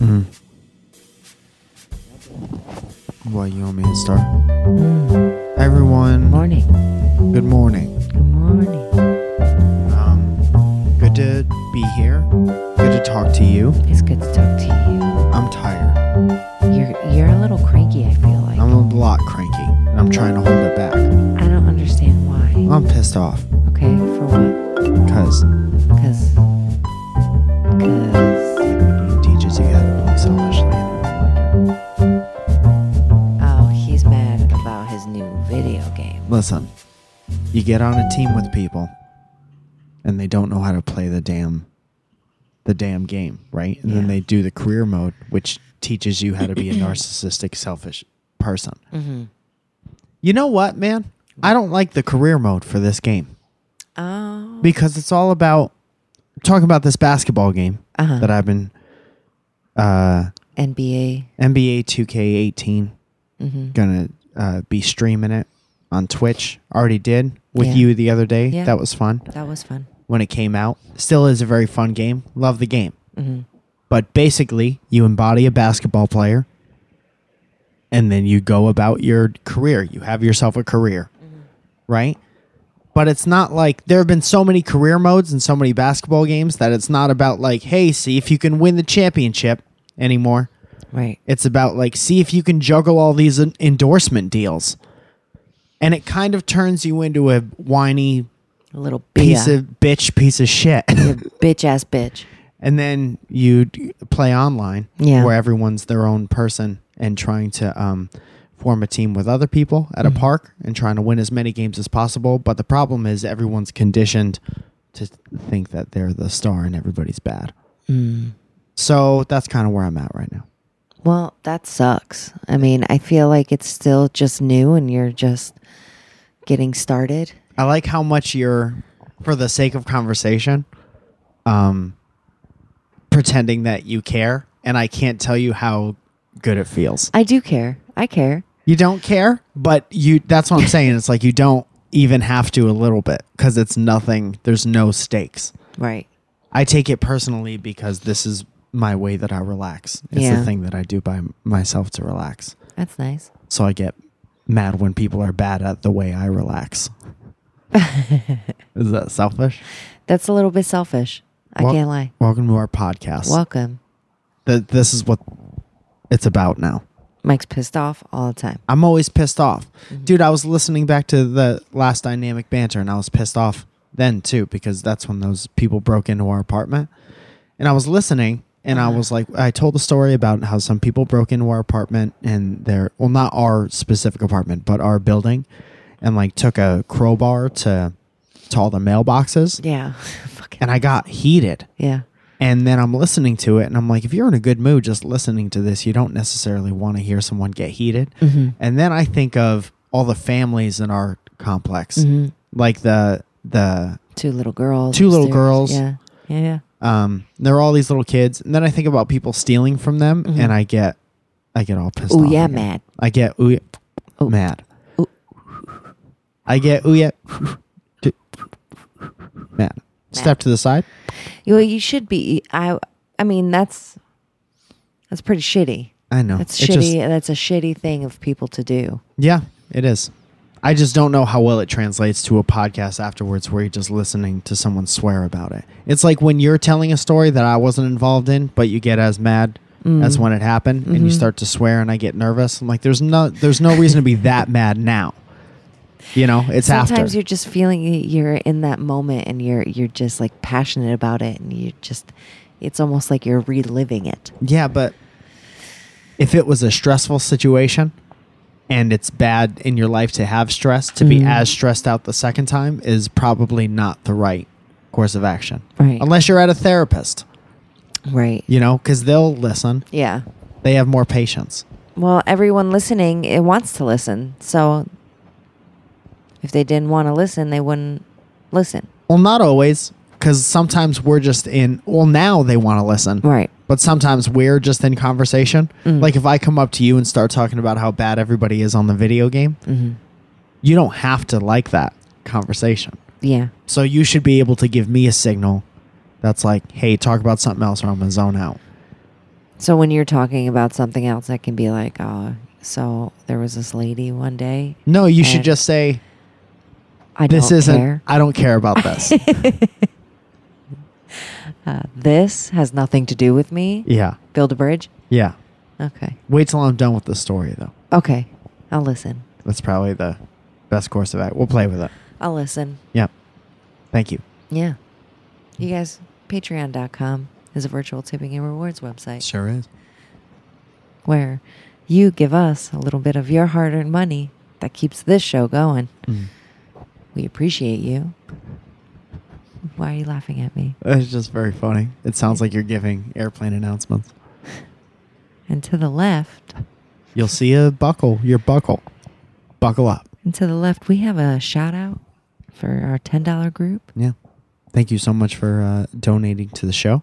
Mm. What you want me to start? Mm. Everyone, Morning. good morning. Good morning. Um, good to be here. Good to talk to you. It's good to talk to you. I'm tired. you. You're you're a little cranky. I feel like. I'm a lot cranky, and I'm trying to hold it back. I don't understand why. I'm pissed off Okay, for what? because Cause. Cause. Listen, you get on a team with people, and they don't know how to play the damn, the damn game, right? And then they do the career mode, which teaches you how to be a narcissistic, selfish person. Mm-hmm. You know what, man? I don't like the career mode for this game Oh. because it's all about talking about this basketball game Uh-huh. that I've been uh NBA. NBA 2K18 Mm-hmm. gonna uh, be streaming it on Twitch. Already did with Yeah. you the other day. Yeah. That was fun That was fun. when it came out. Still is a very fun game. Love the game. Mm-hmm. But basically, you embody a basketball player and then you go about your career. You have yourself a career, right? But it's not like there have been so many career modes and so many basketball games that it's not about like, hey, see if you can win the championship anymore. Right. It's about like, see if you can juggle all these en- endorsement deals. And it kind of turns you into a whiny A little piece of bitch, piece of shit. bitch ass bitch. and then you d- play online Yeah. where everyone's their own person and trying to um, form a team with other people at a Mhm. park and trying to win as many games as possible but the problem is everyone's conditioned to think that they're the star and everybody's bad Mm. so that's kind of where i'm at right now Well, that sucks. I mean, I feel like it's still just new and you're just getting started. i like how much you're for the sake of conversation um pretending that you care and i can't tell you how good it feels I do care. I care. You don't care, but you that's what I'm saying. It's like you don't even have to a little bit because it's nothing. There's no stakes. Right. I take it personally because this is my way that I relax. It's Yeah. the thing that I do by myself to relax. That's nice. So I get mad when people are bad at the way I relax. is that selfish? That's a little bit selfish. I Well- can't lie. Welcome to our podcast. Welcome. Th- this is what it's about now. Mike's pissed off all the time. I'm always pissed off. Mm-hmm. Dude, I was listening back to the last dynamic banter and I was pissed off then too because that's when those people broke into our apartment. And I was listening and I Uh-huh. was like I told the story about how some people broke into our apartment and their well not our specific apartment, but our building and like took a crowbar to to all the mailboxes Yeah. Fucking. and I got heated. Yeah. And then I'm listening to it and I'm like if you're in a good mood just listening to this, you don't necessarily want to hear someone get heated. Mm-hmm. And then I think of all the families in our complex, Mhm. like the the Two little girls. Two little girls. Yeah. Yeah. Yeah. Um. There are all these little kids, and then I think about people stealing from them, Mhm. and I get I get all pissed Oh off. yeah, again. mad. I get ooh yeah, Oh. mad. Ooh. I get ooh yeah, mad. Step to the side. Well, you should be. I. I mean, that's that's pretty shitty. I know. That's It shitty. just- that's a shitty thing of people to do. yeah, it is. I just don't know how well it translates to a podcast afterwards where you're just listening to someone swear about it. It's like when you're telling a story that I wasn't involved in, but you get as mad as Mm. when it happened and you Mhm. start to swear and I get nervous. I'm like, there's no there's no reason to be that mad now. You know, it's Sometimes after. you're just feeling you're in that moment and you're you're just like passionate about it and you just it's almost like you're reliving it. Yeah, but if it was a stressful situation and it's bad in your life to have stress, to be Mhm. as stressed out the second time is probably not the right course of action. Right. Unless you're at a therapist, Right. you know, because they'll listen. Yeah. They have more patience. Well, everyone listening it wants to listen. So if they didn't want to listen, they wouldn't listen. Well, not always, because sometimes we're just in. Well, now they want to listen, Right. but sometimes we're just in conversation. Mm. Like if I come up to you and start talking about how bad everybody is on the video game, hmm you don't have to like that conversation. Yeah. So you should be able to give me a signal that's like, hey, talk about something else or I'm gonna zone out. So when you're talking about something else, that can be like, oh, so there was this lady one day. No, you should just say I this don't isn't. care. I don't care about this. Uh, this has nothing to do with me. yeah, Build a bridge. yeah. Okay. Wait till I'm done with the story, though. Okay. I'll listen. That's probably the best course of action. We'll play with it. I'll listen. Yep. Thank you. Yeah. You guys, patreon.com is a virtual tipping and rewards website Sure is. where you give us a little bit of your hard earned money that keeps this show going. Mm. We appreciate you. Why are you laughing at me? It's just very funny. It sounds like you're giving airplane announcements. And to the left, You'll see a buckle. Your buckle. Buckle up. and to the left, we have a shout out for our $10 group. Yeah. Thank you so much for uh, donating to the show.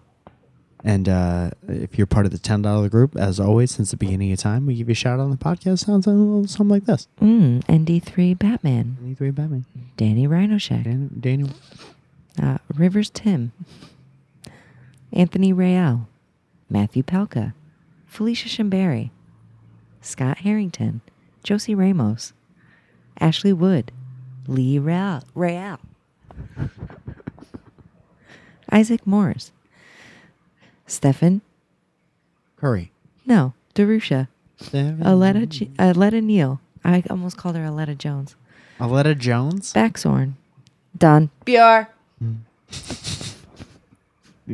And uh, if you're part of the ten dollar group, as always, since the beginning of time, we give you a shout out on the podcast. Sounds a little something like this. Mm, ND3 Batman, ND3 Batman. Danny Rhinoshek, Daniel, Daniel. Uh, Rivers Tim, Anthony Real, Matthew Pelka, Felicia Shimberry, Scott Harrington, Josie Ramos, Ashley Wood, Lee Real, Real. Isaac Morris, Stefan, Curry. no, Darusha, Aletta, G- Aletta Neal. I almost called her Aletta Jones. Aletta Jones. Baxorn, Don. Bjor. You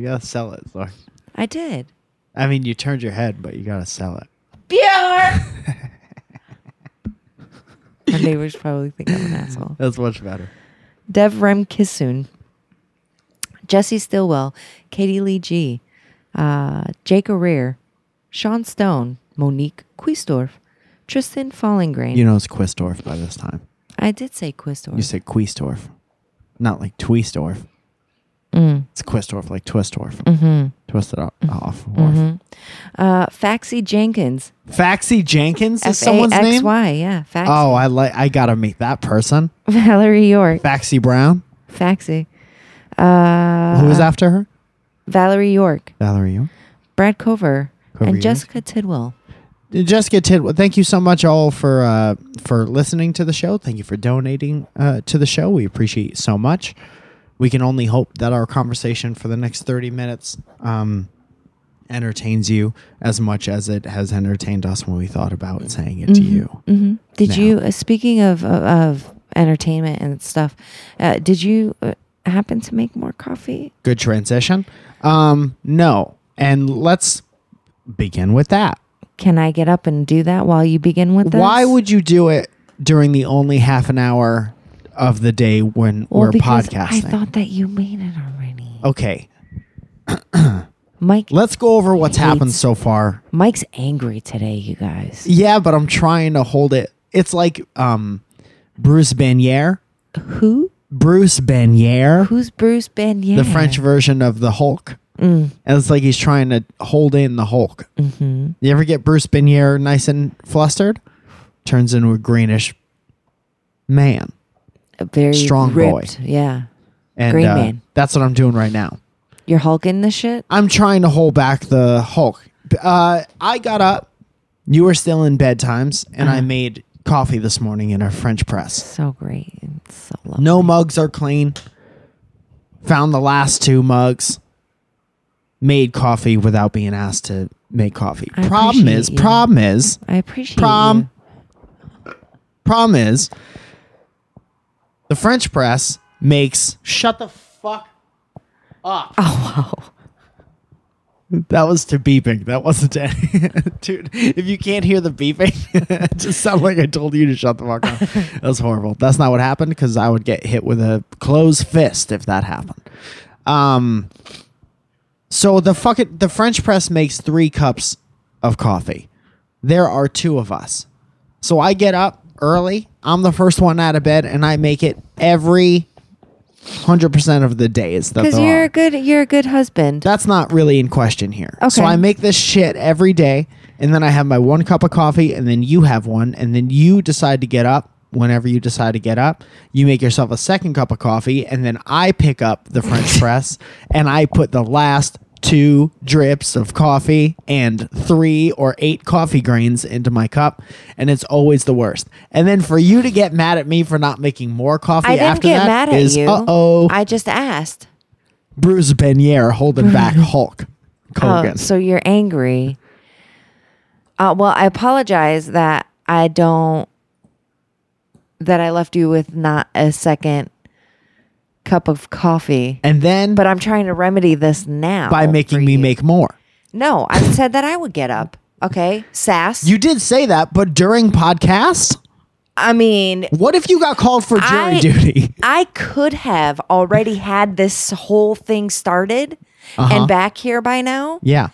gotta sell it, Sorry. I did. I mean, you turned your head, but you gotta sell it. Bjor. My neighbors probably think I'm an asshole. That's much better. Dev Rem Kisun, Jesse Stillwell, Katie Lee G, uh, Jake O'Rear, Sean Stone, Monique Quistorf, Tristan Fallingrain. You know it's Quistorf by this time. I did say Quistorf. You said Quistorf, not like Tweestorf. Mm. It's Quistorf, like Twistorf. Mm-hmm. Twisted off. off Mm-hmm. Uh, Faxi Jenkins. Faxi Jenkins is F A someone's name. Y. Yeah. Faxi. Oh, I like. I gotta meet that person. Valerie York. Faxi Brown. Faxi. Uh, Who is after her? Valerie York. Valerie. York. Brad Cover. Cover and York. Jessica Tidwell. Jessica Tidwell, thank you so much all for uh, for listening to the show. Thank you for donating uh, to the show. We appreciate you so much. We can only hope that our conversation for the next thirty minutes um, entertains you as much as it has entertained us when we thought about saying it to you. hmm Did Now. you, uh, speaking of, of, of entertainment and stuff, uh, did you uh, happen to make more coffee? Good transition. Um, no, and let's begin with that. Can I get up and do that while you begin with this? Why would you do it during the only half an hour of the day when well, we're because podcasting? I thought that you made it already. okay, Mike, let's go over what's happened so far. Mike's angry today, you guys. Yeah, but I'm trying to hold it. It's like um, Bruce Benier. Who? Bruce Benier, Who's Bruce Benier? the French version of the Hulk. Mm. And it's like he's trying to hold in the Hulk. hmm You ever get Bruce Benier nice and flustered? Turns into a greenish man. A very Strong boy. Yeah. And Green uh, man. that's what I'm doing right now. You're hulking this shit? I'm trying to hold back the Hulk. Uh, I got up. You were still in bed times, and I Uh-huh. made coffee this morning in a French press. So great. It's so lovely. No mugs are clean. Found the last two mugs. Made coffee without being asked to make coffee. I problem is, you. problem is, I appreciate prom. you. problem is, the French press makes. Shut the fuck up. Oh, wow. That was to beeping. That wasn't to any. Dude, if you can't hear the beeping, it just sounded like I told you to shut the fuck up. That was horrible. That's not what happened because I would get hit with a closed fist if that happened. Um, so the fucking the French press makes three cups of coffee. There are two of us. So I get up early. I'm the first one out of bed, and I make it every hundred percent of the days Because you're are. a good you're a good husband. That's not really in question here. Okay. So I make this shit every day, and then I have my one cup of coffee, and then you have one, and then you decide to get up. Whenever you decide to get up, you make yourself a second cup of coffee, and then I pick up the French press and I put the last two drips of coffee and three or eight coffee grains into my cup, and it's always the worst. And then for you to get mad at me for not making more coffee I didn't after get that mad at is, you. uh-oh, I just asked. Bruce Benier holding back Hulk Hogan. Oh, so you're angry. Uh, well, I apologize that I don't that I left you with not a second cup of coffee. and then But I'm trying to remedy this now by making me you. make more. No, I said that I would get up. Okay, sass. You did say that, but during podcast, I mean, what if you got called for jury I- duty? I could have already had this whole thing started Uh-huh. and back here by now Yeah.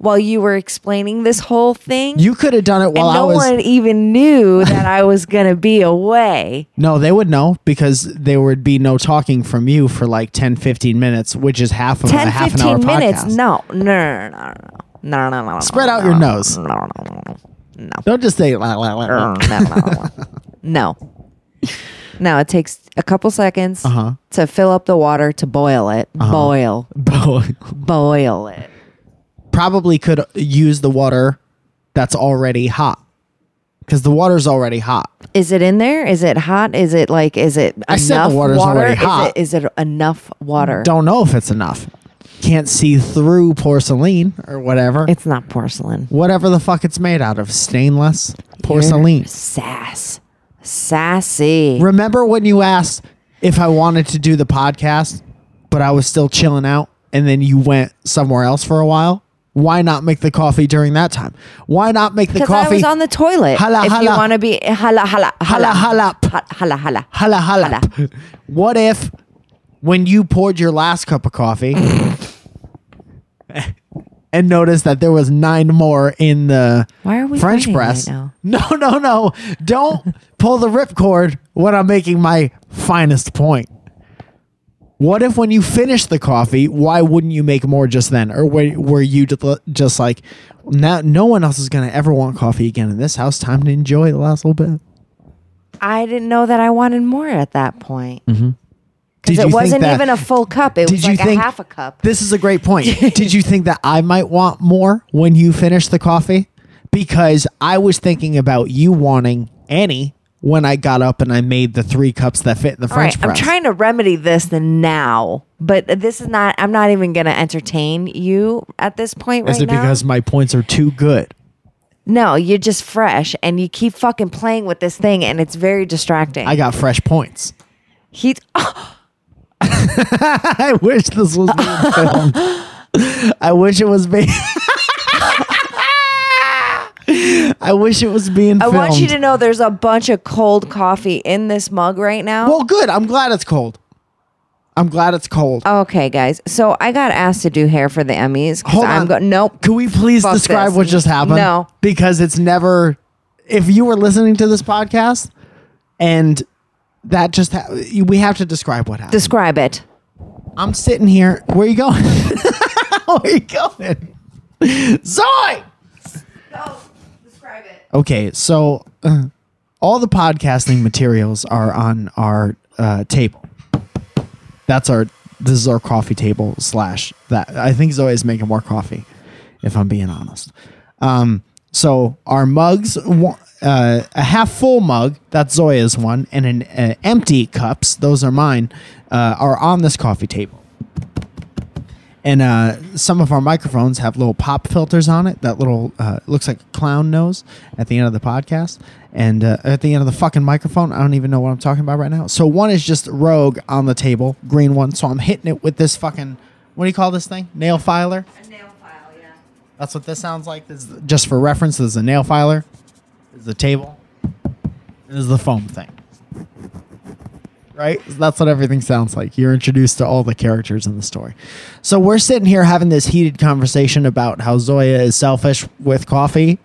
While you were explaining this whole thing. You could have done it while and no I was No one even knew that I was going to be away. No, they would know because there would be no talking from you for like 10, 15 minutes, which is half of 10, a half an hour minutes. podcast. No, no, no, no, no. No, no, no, no. Spread no, out your nose. No, no, no, no. No. Don't just say la, la, la, la. No, no, no, no. No, it takes a couple seconds Uh-huh. to fill up the water to boil it. Boil. Bo- Boil it. Probably could use the water that's already hot because the water's already hot. Is it in there? Is it hot? Is it like, is it I enough said the water's water? already Is hot. it- Is it, enough water? Don't know if it's enough. Can't see through porcelain or whatever. It's not porcelain. whatever the fuck it's made out of. Stainless porcelain. You're Sass. Sassy. Remember when you asked if I wanted to do the podcast, but I was still chilling out, and then you went somewhere else for a while? Why not make the coffee during that time? Why not make the coffee? Because? I was on the toilet. Hala, if you want to be hala hala Hala, hala. Ha- hala hala. Hala hala. What if when you poured your last cup of coffee and noticed that there was nine more in the Why are we French press? right? No, no, no. Don't pull the ripcord when I'm making my finest point. What if when you finish the coffee, why wouldn't you make more just then? Or were, were you just like, now no one else is going to ever want coffee again in this house. Time to enjoy the last little bit. I didn't know that I wanted more at that point. Because Mm-hmm. Did you it wasn't that- even a full cup. It was you like think a half a cup. This is a great point. Did you think that I might want more when you finish the coffee? Because I was thinking about you wanting any when I got up and I made the three cups that fit in the All right, French I'm trying to remedy this the now, but this is not. I'm not even going to entertain you at this point Is right it now. because my points are too good? no, you're just fresh, and you keep fucking playing with this thing, and it's very distracting. I got fresh points. he, I wish this was being filmed. I wish it was being. I wish it was being I filmed. want you to know there's a bunch of cold coffee in this mug right now. Well, good. I'm glad it's cold. I'm glad it's cold. okay, guys. So I got asked to do hair for the Emmys. Hold I'm on. go- nope. Can we please Fuck describe this. what just happened? No. Because it's never. If you were listening to this podcast and that just. Ha- we have to describe what happened. Describe it. I'm sitting here. Where are you going? Where are you going? Zoe! No, describe it. Okay, so uh, all the podcasting materials are on our uh, table. That's our. This is our coffee table slash that. I think Zoe is making more coffee, if I'm being honest. Um, so our mugs, uh, a half full mug, that's Zoya's one, and an uh, empty cups, those are mine, uh, are on this coffee table. And uh, some of our microphones have little pop filters on it. That little uh, looks like a clown nose at the end of the podcast, and uh, at the end of the fucking microphone. I don't even know what I'm talking about right now. So one is just Rogue on the table, green one. So I'm hitting it with this fucking what do you call this thing? Nail filer. A nail file, yeah. That's what this sounds like. This is, just for reference, this is a nail filer. This is the table. This is the foam thing. Right? That's what everything sounds like. You're introduced to all the characters in the story. So we're sitting here having this heated conversation about how Zoya is selfish with coffee.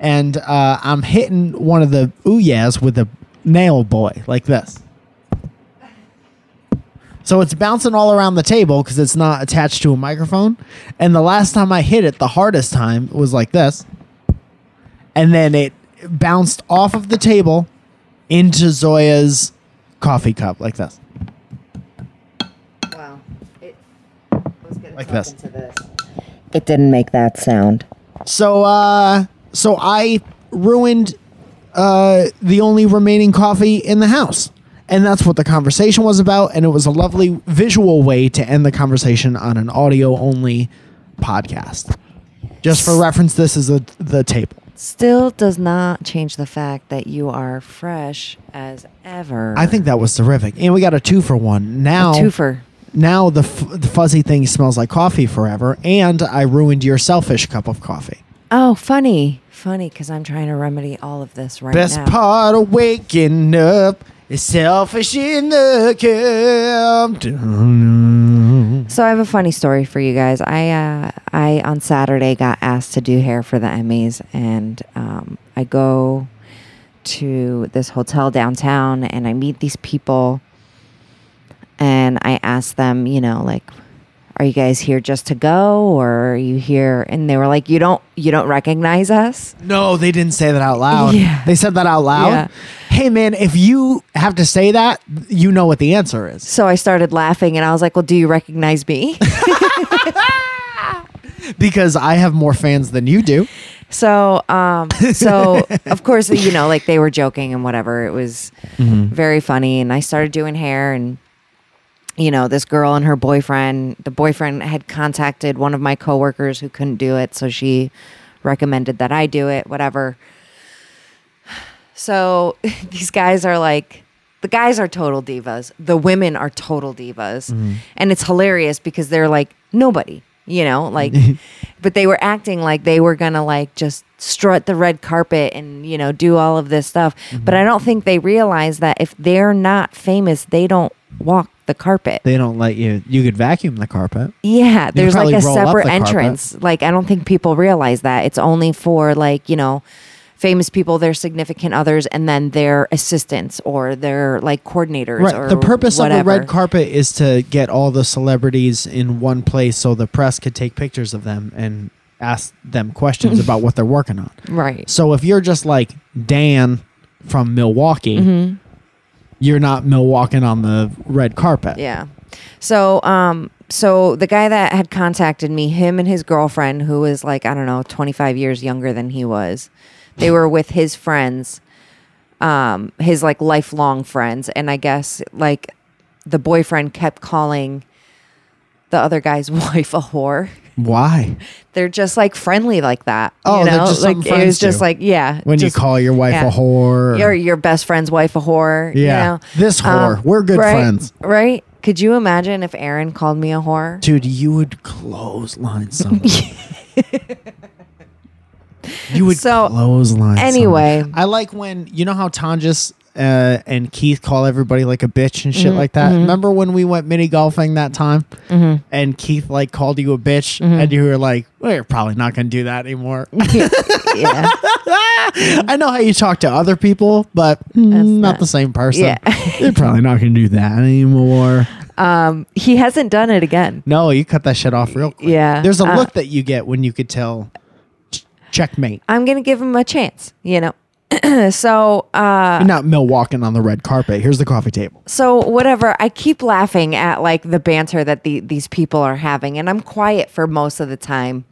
And uh, I'm hitting one of the Uyas with a nail boy like this. So it's bouncing all around the table because it's not attached to a microphone. And the last time I hit it, the hardest time was like this. And then it bounced off of the table into Zoya's coffee cup like this. Wow. It, I was gonna Like this. Into this. It didn't make that sound. So uh so I ruined uh the only remaining coffee in the house. And that's what the conversation was about and it was a lovely visual way to end the conversation on an audio only podcast. Just for reference this is the the table. Still does not change the fact that you are fresh as ever. I think that was terrific. And we got a 2 for 1. Now twofer. now the, f- the fuzzy thing smells like coffee forever and I ruined your selfish cup of coffee. Oh, funny, funny, because I'm trying to remedy all of this right Best now. Best part of waking up is selfish in the camp. So I have a funny story for you guys. I uh, I on Saturday got asked to do hair for the Emmys, and um, I go to this hotel downtown, and I meet these people, and I ask them, you know, like, are you guys here just to go, or are you here? And they were like, you don't you don't recognize us. No, they didn't say that out loud. Yeah. They said that out loud. Yeah. Hey, man, if you have to say that, you know what the answer is. So I started laughing, and I was like, well, do you recognize me? Because I have more fans than you do. So, um, so of course, you know, like they were joking and whatever. It was very funny, and I started doing hair, and you know, this girl and her boyfriend. The boyfriend had contacted one of my coworkers who couldn't do it, so she recommended that I do it. Whatever. So these guys are like. The guys are total divas. The women are total divas. Mm-hmm. And it's hilarious because they're like nobody, you know, like but they were acting like they were gonna like just strut the red carpet and you know do all of this stuff but mm-hmm. i don't think they realize that if they're not famous they don't walk the carpet They don't let you. You could vacuum the carpet. yeah there's like a separate the carpet. entrance like i don't think people realize that it's only for like you know famous people their significant others and then their assistants or their like coordinators Right. The purpose whatever. of the red carpet is to get all the celebrities in one place so the press could take pictures of them and ask them questions about what they're working on. right So if you're just like Dan from Milwaukee, Mm-hmm. You're not Milwaukee on the red carpet. Yeah. So, um, so the guy that had contacted me, him and his girlfriend, who was like, I don't know, 25 years younger than he was, they were with his friends, um, his like lifelong friends. And I guess like the boyfriend kept calling the other guy's wife a whore. Why? They're just like friendly like that. Oh, you they're know? just like something it was just do. like, yeah. When just- you call your wife yeah. a whore. or- your your best friend's wife a whore. you Yeah. know? This whore. Um, We're good right, friends. Right? Could you imagine if Aaron called me a whore? Dude, you would clothesline someone. you would So, clothesline someone. anyway. I like when, you know how Tonjas uh, and Keith call everybody like a bitch and Mm-hmm, shit like that? Remember when we went mini golfing that time? Mm-hmm. And Keith like called you a bitch and you were like, well, you're probably not going to do that anymore. yeah. I know how you talk to other people, but not, not- the same person. Yeah. You're probably not going to do that anymore. Um, he hasn't done it again. No, you cut that shit off real quick. Yeah. There's a Uh, look that you get when you could tell checkmate. I'm gonna give him a chance. You know. so uh You're not Milwaukee on the red carpet. Here's the coffee table. so whatever i keep laughing at like the banter that the, these people are having and i'm quiet for most of the time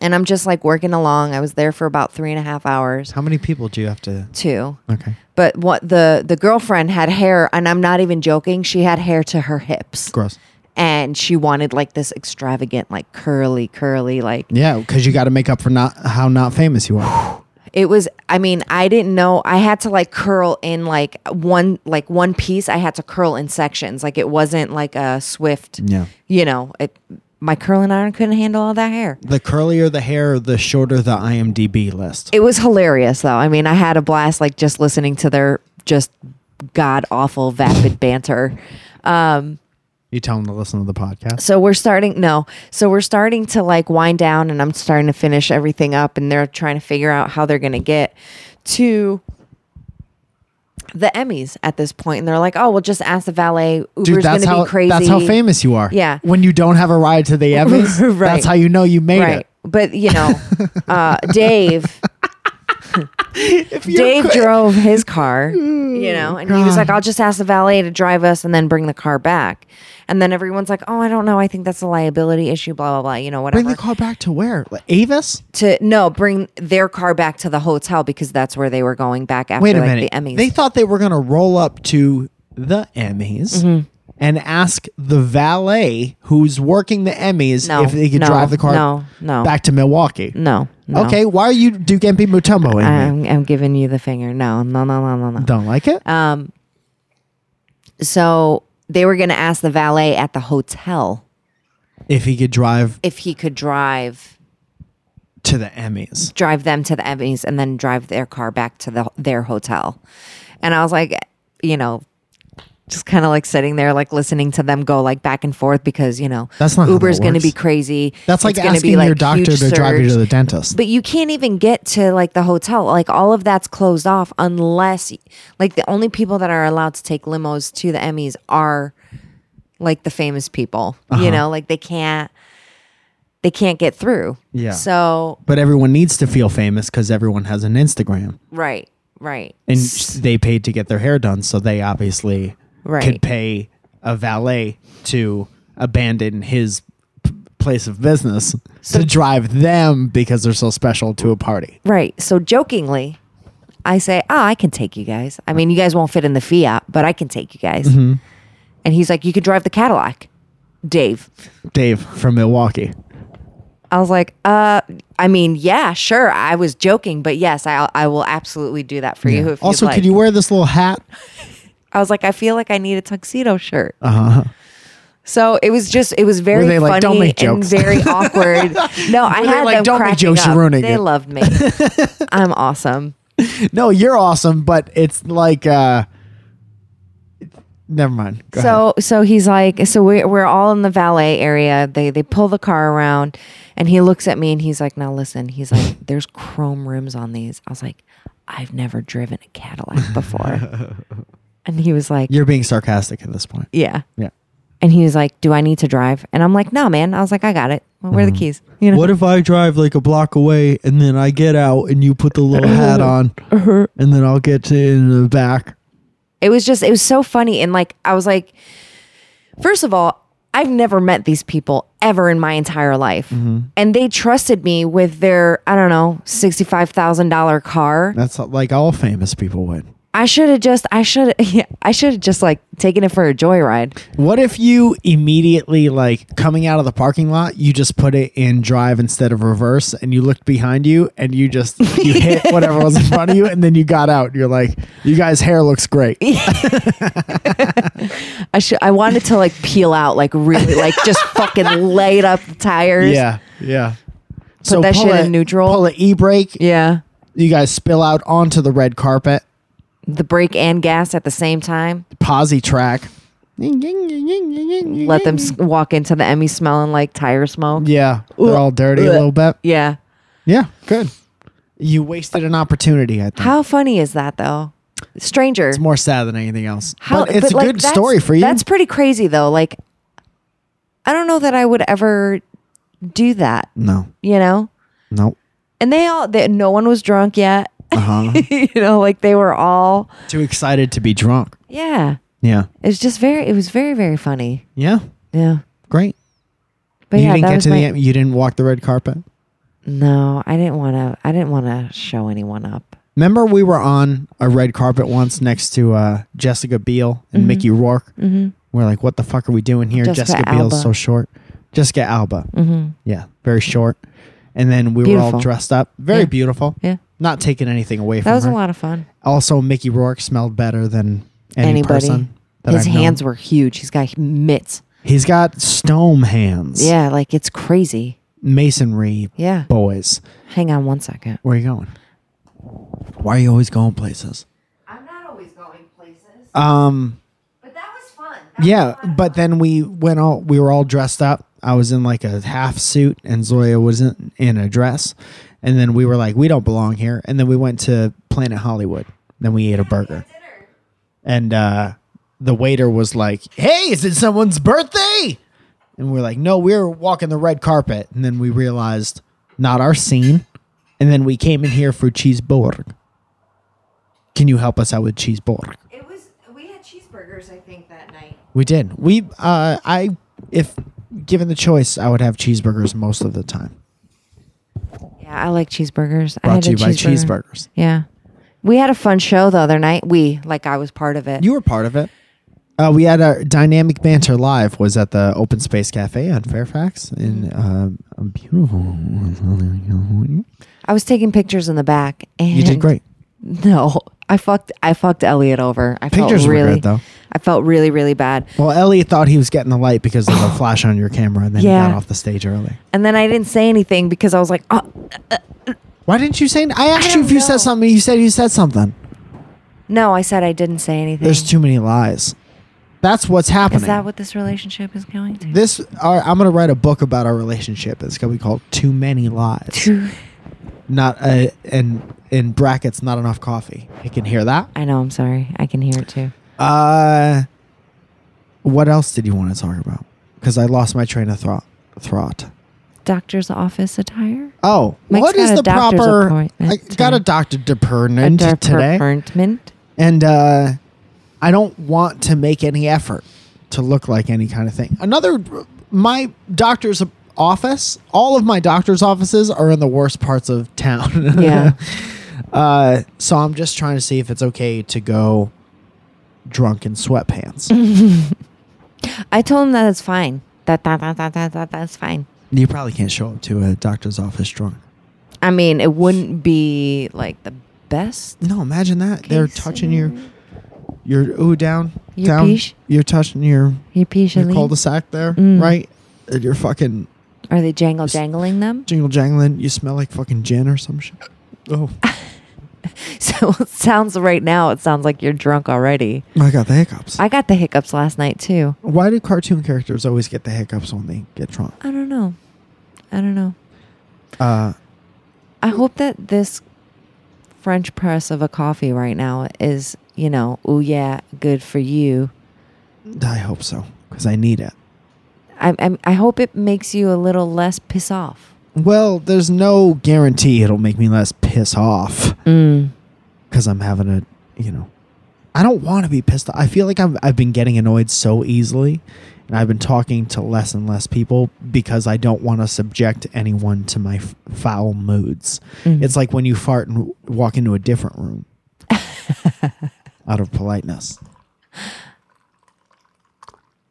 and i'm just like working along i was there for about three and a half hours How many people do you have to? too Okay. but what the the girlfriend had hair and i'm not even joking she had hair to her hips Gross. and she wanted like this extravagant like curly curly like Yeah, because you got to make up for not how not famous you are. it was i mean i didn't know i had to like curl in like one like one piece i had to curl in sections like it wasn't like a swift Yeah. you know it my curling iron couldn't handle all that hair The curlier the hair, the shorter the IMDb list. it was hilarious though i mean i had a blast like just listening to their just god awful vapid banter um, You tell them to listen to the podcast. so we're starting no so we're starting to like wind down and i'm starting to finish everything up and they're trying to figure out how they're going to get to the emmys at this point and they're like oh we'll just ask the valet uber's Dude, that's to how be crazy that's how famous you are. Yeah. When you don't have a ride to the Emmys, Right. that's how you know you made right it. but you know uh dave If Dave cra- drove his car, you know, and he was like, I'll just ask the valet to drive us and then bring the car back. And then everyone's like, "Oh, I don't know. I think that's a liability issue." Blah blah blah. You know, whatever. Bring the car back to where? Like Avis? to no, bring their car back to the hotel because that's where they were going back after Wait a like minute. the Emmys. They thought they were going to roll up to the Emmys Mm-hmm. and ask the valet who's working the Emmys No, if they could no, drive the car no, no. back to Milwaukee. no, no. Okay, why are you Dikembe Mutombo in? I'm, I'm giving you the finger. No, no, no, no, no, no. Don't like it? Um, so they were going to ask the valet at the hotel if he could drive if he could drive to the Emmys. drive them to the Emmys and then drive their car back to the their hotel. And I was like, you know, just kind of like sitting there, like listening to them go like back and forth because you know That's not Uber's going to be crazy. That's like It's asking be, like, your doctor to drive you to the dentist. But you can't even get to like the hotel. Like all of that's closed off unless like the only people that are allowed to take limos to the Emmys are like the famous people. Uh-huh. You know, like they can't they can't get through. Yeah. So but everyone needs to feel famous because everyone has an Instagram. right, right. and they paid to get their hair done, so they obviously Right. could pay a valet to abandon his p- place of business to drive them because they're so special to a party. Right. So jokingly, I say, "Oh, I can take you guys. I mean, you guys won't fit in the Fiat, but I can take you guys." Mm-hmm. And he's like, "You could drive the Cadillac." Dave. Dave from Milwaukee. I was like, "Uh, I mean, yeah, sure. I was joking, but yes, I I will absolutely do that for you if you'd also, like." could you wear this little hat? I was like, "I feel like I need a tuxedo shirt." Uh huh. So it was just, it was very they like, funny "Don't make and jokes"? very awkward. No, I Were they had like, them "Don't make cracking jokes, you're up. ruining They it"? loved me. I'm awesome. No, you're awesome, but it's like, uh, never mind. Go ahead. so so he's like so we're, we're all in the valet area they they pull the car around and he looks at me and he's like now listen he's like there's chrome rims on these i was like i've never driven a cadillac before and he was like you're being sarcastic at this point. yeah. Yeah. and he was like do i need to drive? And i'm like no man. I was like i got it. Well, where are the mm-hmm. keys? You know? What if I drive like a block away and then I get out and you put the little hat uh-huh. on Uh-huh. and then I'll get to in the back? it was just it was so funny and like i was like first of all i've never met these people ever in my entire life. Mm-hmm. And they trusted me with their i don't know $65000 car. That's like all famous people would. I should have just i should yeah, i should have just like taken it for a joyride What if you immediately like coming out of the parking lot, you just put it in drive instead of reverse and you looked behind you and you just you hit whatever was in front of you and then you got out. You're like, you guys' hair looks great. i should i wanted to like peel out like really like just fucking light up the tires Yeah, yeah. Put that pull shit in a- neutral. Pull an e-brake. yeah You guys spill out onto the red carpet. The brake and gas at the same time Posy track. let them s- walk into the emmy smelling like tire smoke Yeah, they're all dirty a little bit. yeah Yeah, good. You wasted an opportunity. I think How funny is that though? Stranger. it's more sad than anything else. How, but it's a like, good that's- story for you. That's pretty crazy though. Like, I don't know that I would ever do that. no, You know. no. And they all, they, no one was drunk yet. Uh huh. you know, like they were all, Too excited to be drunk. yeah. Yeah, It's just very, it was very, very funny. yeah. Yeah. Great. But you yeah, didn't that get was to my, the. You didn't walk the red carpet. no, I didn't want to, I didn't want to show anyone up. Remember, we were on a red carpet once next to uh, Jessica Biel and Mickey Rourke. Mm-hmm. We're like, what the fuck are we doing here? Jessica Jessica, Biel's Alba. so short. Jessica Alba. Mm-hmm. Yeah, very short. And then we were all Beautiful. dressed up. Very Yeah. beautiful. Yeah. Not taking anything away from her. That was her. a lot of fun. Also, Mickey Rourke smelled better than any Anybody. person. That His I've known. hands were huge. He's got mitts. He's got stone hands. Yeah. Like it's crazy. Masonry Yeah. boys. Hang on one second. Where are you going? Why are you always going places? I'm not always going places, Um. but that was fun. Yeah, but then we went all we were all dressed up. I was in like a half suit and Zoya was in, in a dress. And then we were like, we don't belong here. And then we went to Planet Hollywood. Then we ate a burger. And uh, the waiter was like, Hey, is it someone's birthday? And we are like, No, we're walking the red carpet. And then we realized not our scene. And then we came in here for cheeseburger. Can you help us out with cheeseburger? It was. We had cheeseburgers, I think, that night. We did. We uh I if given the choice, I would have cheeseburgers most of the time. Yeah, I like cheeseburgers. I Brought had to you by cheeseburger. cheeseburgers. Yeah. We had a fun show the other night. We, like I was part of it. You were part of it. Uh, we had our dynamic banter live was at the Open Space Cafe on Fairfax in um, a beautiful. I was taking pictures in the back and You did great. No. I fucked I fucked Elliot over. I Pictures felt were really good, though. I felt really, really bad. Well, Elliot thought he was getting the light because of the flash on your camera, and then he got off the stage early. And then I didn't say anything because I was like, oh Why didn't you say? I asked you don't if you know. said something. You said you said something. no, I said I didn't say anything. There's too many lies. That's what's happening. Is that what this relationship is going to? this? Our, I'm going to write a book about our relationship. It's going to be called "Too Many Lies." True. Not uh, in in brackets. Not enough coffee. I can hear that. I know, I'm sorry. I can hear it too. Uh, what else did you want to talk about? Because I lost my train of thought. Thought. Doctor's office attire? Oh, Mike's what is the proper? I got today. a doctor department a today, department? and uh, I don't want to make any effort to look like any kind of thing. Another, my doctor's office. All of my doctor's offices are in the worst parts of town. Yeah. uh, so I'm just trying to see if it's okay to go drunk in sweatpants. I told him that it's fine. That that that that that, that that's fine. You probably can't show up to a doctor's office drunk. I mean, it wouldn't be like the best. No, imagine that. They're touching your your ooh down Your down. peach? You're touching your Your your cul-de-sac there, Mm. right? And you're fucking Are they jangle jangling them? jingle jangling. You smell like fucking gin or some shit. Oh, So it sounds right now. It sounds like you're drunk already. I got the hiccups. I got the hiccups last night too. Why do cartoon characters always get the hiccups when they get drunk? I don't know. I don't know. Uh, I hope that this French press of a coffee right now is, you know, oh yeah, good for you. I hope so because I need it. I, I I hope it makes you a little less piss off. Well, there's no guarantee it'll make me less piss off Mm. because I'm having a, you know, I don't want to be pissed off. I feel like I've, I've been getting annoyed so easily and I've been talking to less and less people because I don't want to subject anyone to my f- foul moods. Mhm. It's like when you fart and w- walk into a different room out of politeness.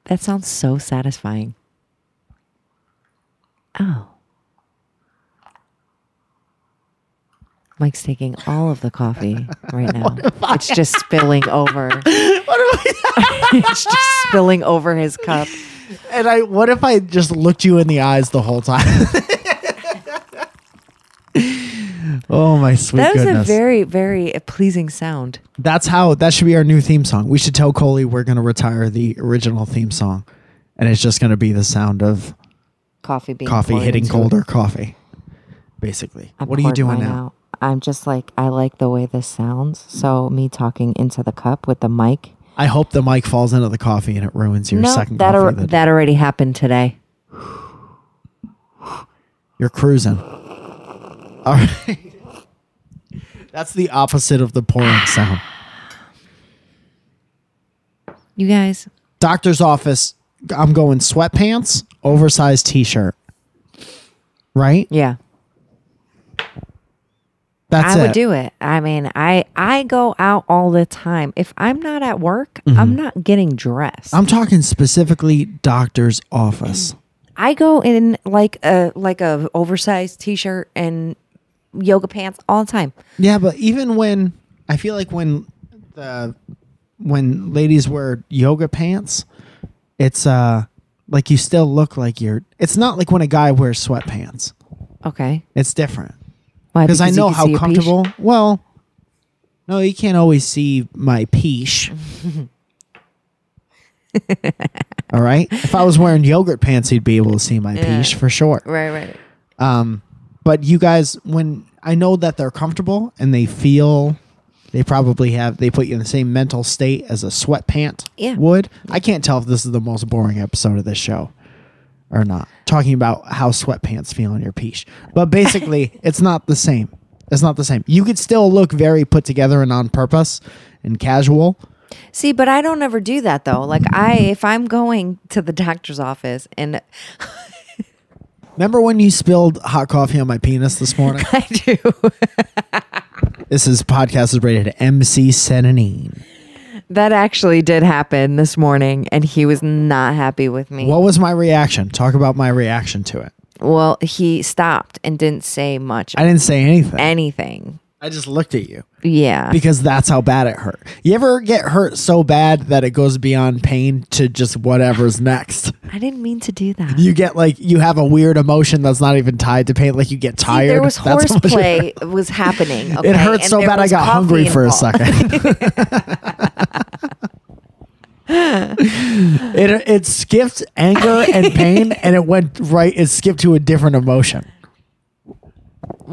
That sounds so satisfying. Oh. Mike's taking all of the coffee right now. It's just spilling over. What if I- it's just spilling over his cup. And I, what if I just looked you in the eyes the whole time? Oh my sweet That was goodness! a very, very pleasing sound. That's how that should be our new theme song. We should tell Coley we're going to retire the original theme song, and it's just going to be the sound of Coffee being coffee poured hitting into colder it. coffee. Basically, I what are you poured doing mine now? out. I'm just like I like the way this sounds. So me talking into the cup with the mic. I hope the mic falls into the coffee and it ruins your no, second that coffee. al- of the day. that already happened today. You're cruising. All right. That's the opposite of the pouring sound. You guys, Doctor's office. I'm going sweatpants, oversized t-shirt. Right? yeah. That's I it. would do it. I mean, I I go out all the time. If I'm not at work, Mm-hmm. I'm not getting dressed. I'm talking specifically doctor's office. I go in like a like a oversized t-shirt and yoga pants all the time. Yeah, but even when I feel like when the when ladies wear yoga pants, it's uh like you still look like you're. It's not like when a guy wears sweatpants. Okay. It's different Why? because I know how comfortable. Well, no, you can't always see my peach. All right. If I was wearing yogurt pants, you'd be able to see my Yeah. peach for sure. Right, right. Um, but you guys, when I know that they're comfortable and they feel, they probably have, they put you in the same mental state as a sweatpant Yeah. would. I can't tell if this is the most boring episode of this show or not. Talking about how sweatpants feel on your peach, but basically, it's not the same. It's not the same. You could still look very put together and on purpose and casual, See, but I don't ever do that though. Like I if I'm going to the doctor's office and Remember when you spilled hot coffee on my penis this morning? I do. this is podcast is rated MC Sedanine. that actually did happen this morning and he was not happy with me. What was my reaction? Talk about my reaction to it. Well, he stopped and didn't say much I didn't say anything. anything. I just looked at you Yeah. because that's how bad it hurt. You ever get hurt so bad that it goes beyond pain to just whatever's next? I didn't mean to do that. You get like you have a weird emotion that's not even tied to pain. Like you get See, tired. there was That's horseplay was happening. Okay? It hurt and so bad I got hungry for a second. it it skipped anger and pain and it went right it skipped to a different emotion.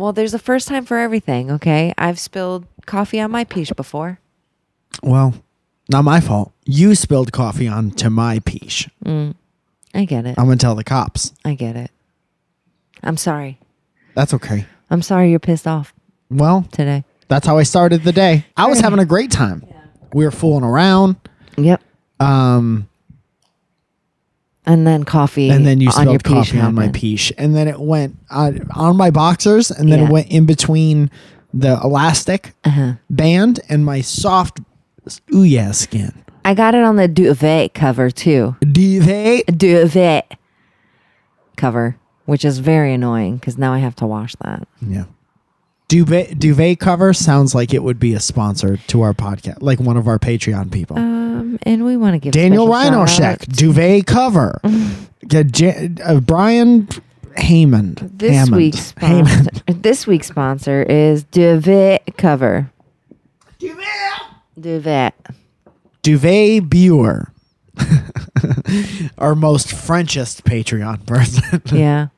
Well, there's a first time for everything. Okay, I've spilled coffee on my peach before. Well, not my fault. You spilled coffee onto my peach. I get it. I'm gonna tell the cops. I get it. I'm sorry. That's okay. I'm sorry you're pissed off Well, today. that's how I started the day. I was having a great time. We were fooling around. Yep. Um, And then coffee. and then you on your spilled coffee peach on my peach, and then it went on, on my boxers, and then Yeah. it went in between the elastic Uh-huh. band and my soft ooh yeah skin. I got it on the duvet cover too. Duvet. Duvet cover, which is very annoying because now I have to wash that. Yeah. Duvet duvet cover sounds like it would be a sponsor to our podcast, like one of our Patreon people. Um, and we want to give Daniel special Rhinoshek, duvet cover. Get Jan- uh, Brian Hammond. This Hammond. week's Hammond. sponsor, this week's sponsor is Duvet cover. Duvet. Duvet. Duvet Buer. Our most Frenchest Patreon person. Yeah.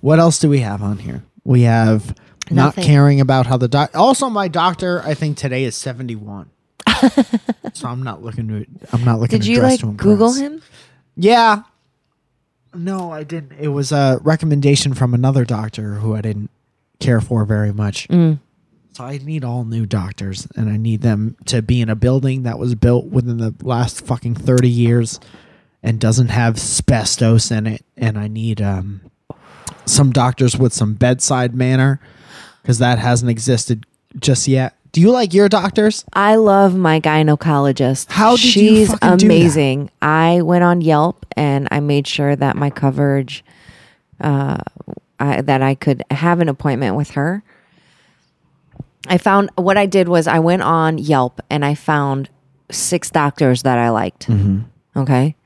what else do we have on here? We have not caring about how the doc. Also, my doctor, I think today is seventy-one. so I'm not looking to. I'm not looking. Did to you like Google him? Yeah. No, I didn't. It was a recommendation from another doctor who I didn't care for very much. Mm. So I need all new doctors, and I need them to be in a building that was built within the last fucking thirty years, and doesn't have asbestos in it. And I need um, some doctors with some bedside manner, because that hasn't existed just yet. Do you like your doctors? I love my gynecologist. How did you She's fucking do that? amazing. I went on Yelp and I made sure that my coverage, uh, I, that I could have an appointment with her. I found what I did was I went on Yelp and I found six doctors that I liked. Mm-hmm. Okay.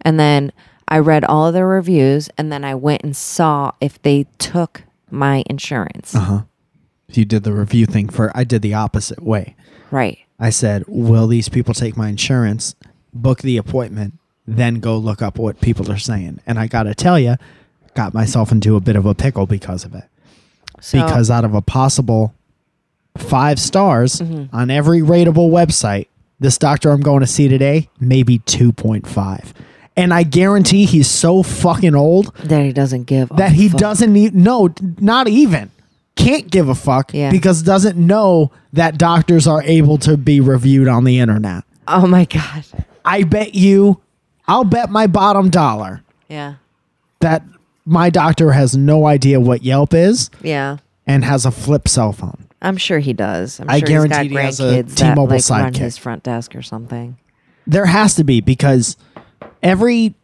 And then I read all of their reviews and then I went and saw if they took my insurance. You did the review thing for. I did the opposite way. Right. I said, "Will these people take my insurance?" Book the appointment, then go look up what people are saying. And I got to tell you, got myself into a bit of a pickle because of it. So, because out of a possible five stars Mm-hmm. on every rateable website, this doctor I'm going to see today, maybe 2.5. And I guarantee he's so fucking old that he doesn't give that he fuck. doesn't need, no, not even. Can't give a fuck Yeah. because doesn't know that doctors are able to be reviewed on the internet. Oh my god. I bet you, I'll bet my bottom dollar Yeah. that my doctor has no idea what Yelp is Yeah. and has a flip cell phone. I'm sure he does. I'm I sure guarantee he's he got has a grandkids that T-Mobile like sidekick. his front desk or something. There has to be because every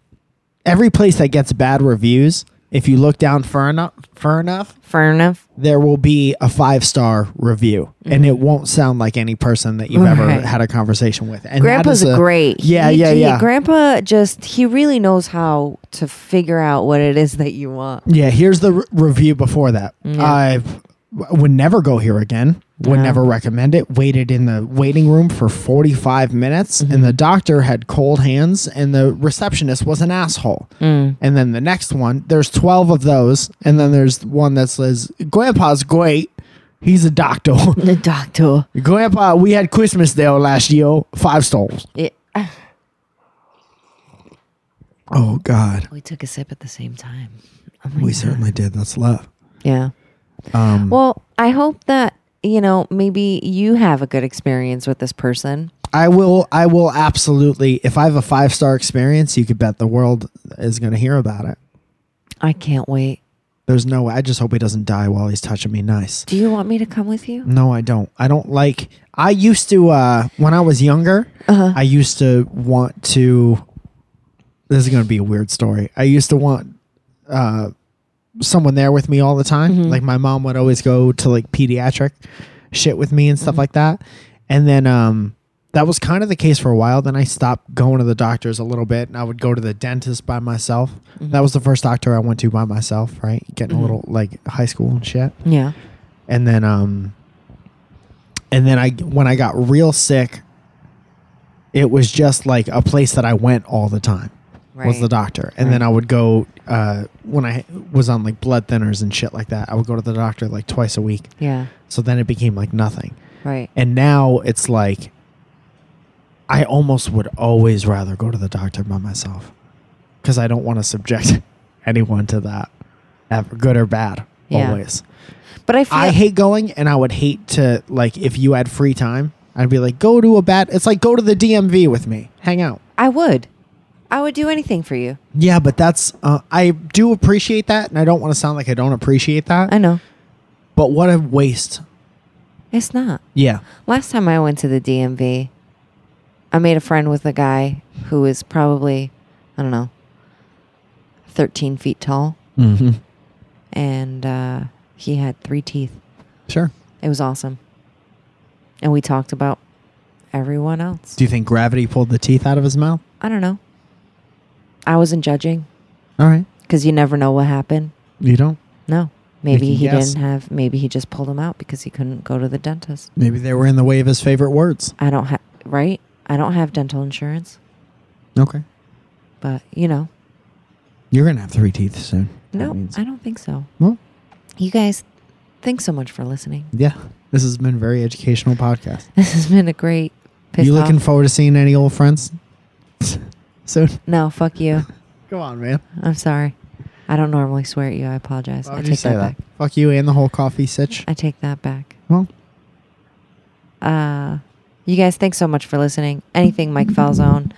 every place that gets bad reviews, if you look down far enough, far enough, Fair enough. there will be a five star review, and it won't sound like any person that you've ever Mm-hmm. Right. had a conversation with. And that Grandpa's is a- great. Yeah, He- yeah, he- yeah. Grandpa just he really knows how to figure out what it is that you want. Yeah, here's the re- review before that. I w- would never go here again. Would No. never recommend it. Waited in the waiting room for 45 minutes, Mm-hmm. and the doctor had cold hands, and the receptionist was an asshole. Mm. And then the next one, there's 12 of those, and then there's one that says, Grandpa's great. He's a doctor. The doctor. Grandpa, we had Christmas there last year. Five stars. It, Oh, God. we took a sip at the same time. Oh We God. certainly did. That's love. Yeah. Um, Well, I hope that you know maybe you have a good experience with this person. I will. I will absolutely. If I have a five star experience, you could bet the world is going to hear about it. I can't wait. There's no way. I just hope he doesn't die while he's touching me nice. Do you want me to come with you? No, I don't. I don't like. I used to uh when I was younger. Uh-huh. I used to want to. This is going to be a weird story. I used to want uh someone there with me all the time. Mm-hmm. Like my mom would always go to like pediatric shit with me and stuff Mm-hmm. like that. And then um that was kind of the case for a while. Then I stopped going to the doctors a little bit, and I would go to the dentist by myself. Mm-hmm. That was the first doctor I went to by myself. Right, getting a little like high school and shit Yeah. and then um and then I when I got real sick it was just like a place that I went all the time was the doctor and then I would go uh when I was on like blood thinners and shit like that I would go to the doctor like twice a week Yeah. so then it became like nothing Right. and now it's like I almost would always rather go to the doctor by myself because I don't want to subject anyone to that ever good or bad Yeah. always But I feel I hate going, and I would hate to like if you had free time. I'd be like, go to a bat. It's like go to the DMV with me, hang out. I would. I would do anything for you. Yeah, but that's uh, I do appreciate that, and I don't want to sound like I don't appreciate that. I know. but what a waste. It's not. Yeah, Last time I went to the DMV, I made a friend with a guy who is probably, I don't know, 13 feet tall. mm-hmm. And uh, he had three teeth. sure. It was awesome. And we talked about everyone else. Do you think gravity pulled the teeth out of his mouth? I don't know. I wasn't judging All right, because you never know what happened. you don't. No. Maybe can he guess. didn't have, maybe he just pulled them out because he couldn't go to the dentist. Maybe they were in the way of his favorite words. I don't have, right? I don't have dental insurance, Okay, but you know, you're gonna have three teeth soon. That no, means- I don't think so. well, You guys, thanks so much for listening. yeah. This has been a very educational podcast. This has been a great piss you looking off. forward to seeing any old friends soon? no, fuck you. Go on, man. I'm sorry. I don't normally swear at you. I apologize. Why I would take you say that, that? back. Fuck you and the whole coffee sitch. I take that back. Well, Uh, you guys, thanks so much for listening. Anything Mike Falzone,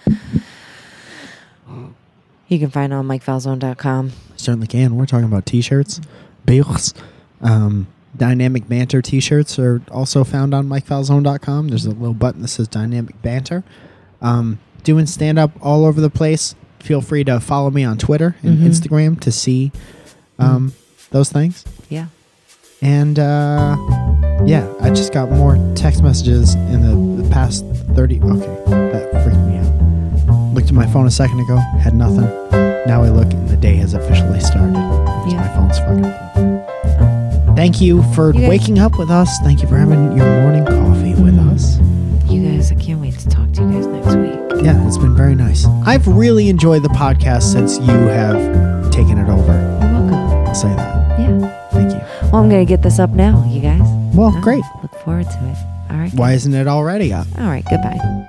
you can find on MikeFalzone.com. certainly can. We're talking about t-shirts, bills, um, dynamic banter t-shirts are also found on MikeFalzone.com. There's a little button that says dynamic banter. Um, doing stand up all over the place. Feel free to follow me on Twitter and Mhm. Instagram to see um, those things. Yeah. And uh, yeah, I just got more text messages in the, the past 30. Okay, that freaked me out. Looked at my phone a second ago, had nothing. Now I look and the day has officially started. Yeah. My phone's fucking. Thank you for You guys- waking up with us. Thank you for having your morning coffee with us. You guys, I can't wait to talk to you guys. Yeah, it's been very nice. I've really enjoyed the podcast since you have taken it over. You're welcome. I'll say that. Yeah. Thank you. Well, I'm going to get this up now, you guys. Well, great. Look forward to it. All right. Why isn't it already up? All right. Goodbye.